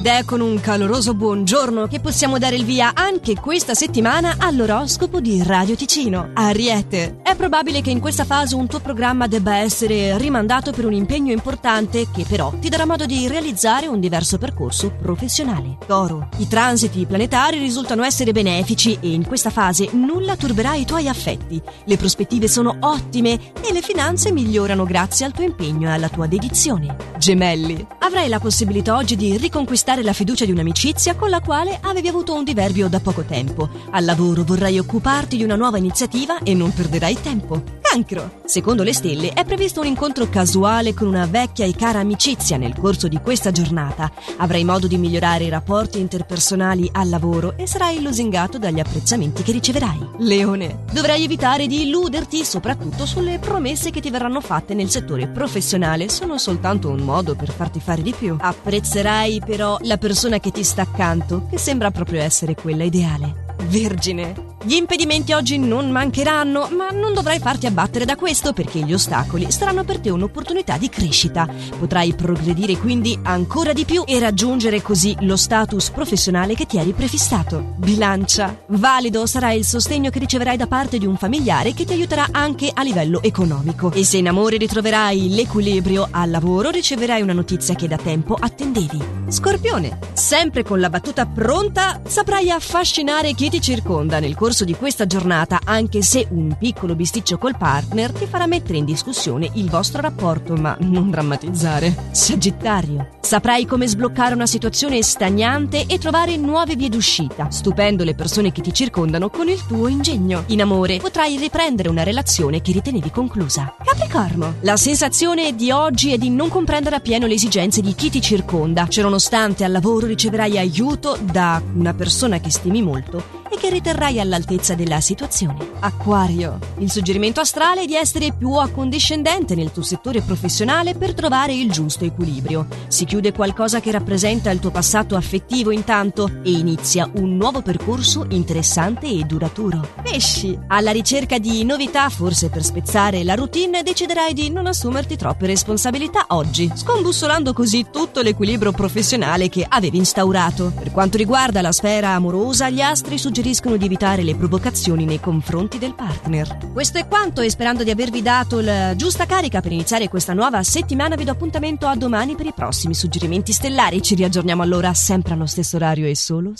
Ed è con un caloroso buongiorno che possiamo dare il via anche questa settimana all'oroscopo di Radio Ticino. Ariete, è probabile che in questa fase un tuo programma debba essere rimandato per un impegno importante che però ti darà modo di realizzare un diverso percorso professionale. Toro, i transiti planetari risultano essere benefici e in questa fase nulla turberà i tuoi affetti. Le prospettive sono ottime e le finanze migliorano grazie al tuo impegno e alla tua dedizione. Gemelli, avrai la possibilità oggi di riconquistare la fiducia di un'amicizia con la quale avevi avuto un diverbio da poco tempo. Al lavoro vorrai occuparti di una nuova iniziativa e non perderai tempo. Cancro. Secondo le stelle è previsto un incontro casuale con una vecchia e cara amicizia nel corso di questa giornata. Avrai modo di migliorare i rapporti interpersonali al lavoro e sarai lusingato dagli apprezzamenti che riceverai. Leone. Dovrai evitare di illuderti soprattutto sulle promesse che ti verranno fatte nel settore professionale. Sono soltanto un modo per farti fare di più. Apprezzerai però la persona che ti sta accanto, che sembra proprio essere quella ideale. Vergine. Gli impedimenti oggi non mancheranno, ma non dovrai farti abbattere da questo perché gli ostacoli saranno per te un'opportunità di crescita. Potrai progredire quindi ancora di più e raggiungere così lo status professionale che ti eri prefissato. Bilancia. Valido sarà il sostegno che riceverai da parte di un familiare che ti aiuterà anche a livello economico. E se in amore ritroverai l'equilibrio al lavoro, riceverai una notizia che da tempo attendevi. Scorpione. Sempre con la battuta pronta, saprai affascinare chi ti circonda nel corso corso di questa giornata, anche se un piccolo bisticcio col partner ti farà mettere in discussione il vostro rapporto, ma non drammatizzare. Sagittario. Saprai come sbloccare una situazione stagnante e trovare nuove vie d'uscita, stupendo le persone che ti circondano con il tuo ingegno. In amore potrai riprendere una relazione che ritenevi conclusa. Capricorno. La sensazione di oggi è di non comprendere appieno le esigenze di chi ti circonda. Ciononostante al lavoro riceverai aiuto da una persona che stimi molto e che riterrai all'altezza della situazione. Acquario. Il suggerimento astrale è di essere più accondiscendente nel tuo settore professionale per trovare il giusto equilibrio. Si chiude qualcosa che rappresenta il tuo passato affettivo intanto e inizia un nuovo percorso interessante e duraturo. Pesci. Alla ricerca di novità, forse per spezzare la routine, deciderai di non assumerti troppe responsabilità oggi, scombussolando così tutto l'equilibrio professionale che avevi instaurato. Per quanto riguarda la sfera amorosa, gli astri suggeriscono suggeriscono di evitare le provocazioni nei confronti del partner. Questo è quanto e sperando di avervi dato la giusta carica per iniziare questa nuova settimana vi do appuntamento a domani per i prossimi suggerimenti stellari. Ci riaggiorniamo allora sempre allo stesso orario e solo